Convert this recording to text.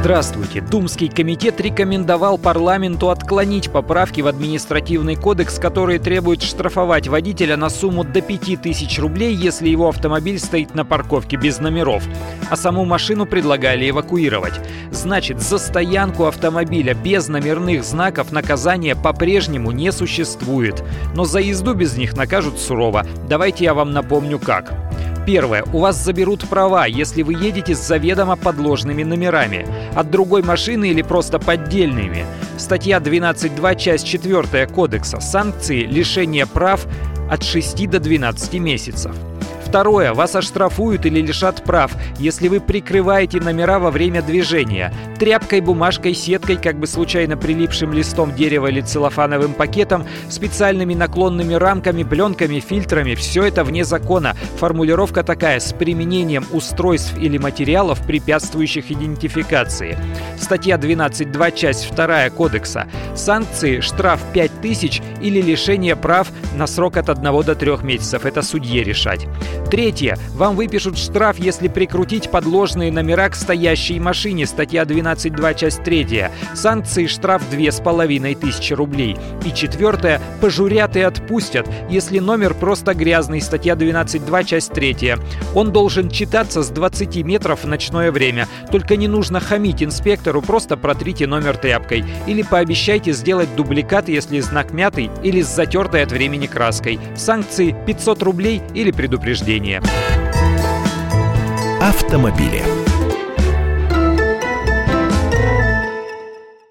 Здравствуйте. Думский комитет рекомендовал парламенту отклонить поправки в административный кодекс, которые требуют штрафовать водителя на сумму до 5000 рублей, если его автомобиль стоит на парковке без номеров. А саму машину предлагали эвакуировать. Значит, за стоянку автомобиля без номерных знаков наказания по-прежнему не существует. Но за езду без них накажут сурово. Давайте я вам напомню как. Первое. У вас заберут права, если вы едете с заведомо подложными номерами. От другой машины или просто поддельными. Статья 12.2, часть 4 Кодекса. Санкции лишения прав от 6 до 12 месяцев. Второе. Вас оштрафуют или лишат прав, если вы прикрываете номера во время движения. Тряпкой, бумажкой, сеткой, как бы случайно прилипшим листом дерева или целлофановым пакетом, специальными наклонными рамками, пленками, фильтрами. Все это вне закона. Формулировка такая с применением устройств или материалов, препятствующих идентификации. Статья 12.2, часть 2 Кодекса. Санкции – штраф 5000 или лишение прав на срок от 1 до 3 месяцев. Это судье решать. Третье. Вам выпишут штраф, если прикрутить подложные номера к стоящей машине. Статья 12.2, часть 3. Санкции штраф 2500 рублей. И четвертое. Пожурят и отпустят, если номер просто грязный. Статья 12.2, часть 3. Он должен читаться с 20 метров в ночное время. Только не нужно хамить инспектору, просто протрите номер тряпкой. Или пообещайте сделать дубликат, если знак мятый или с затертой от времени краской. Санкции 500 рублей или предупреждение. Автомобили.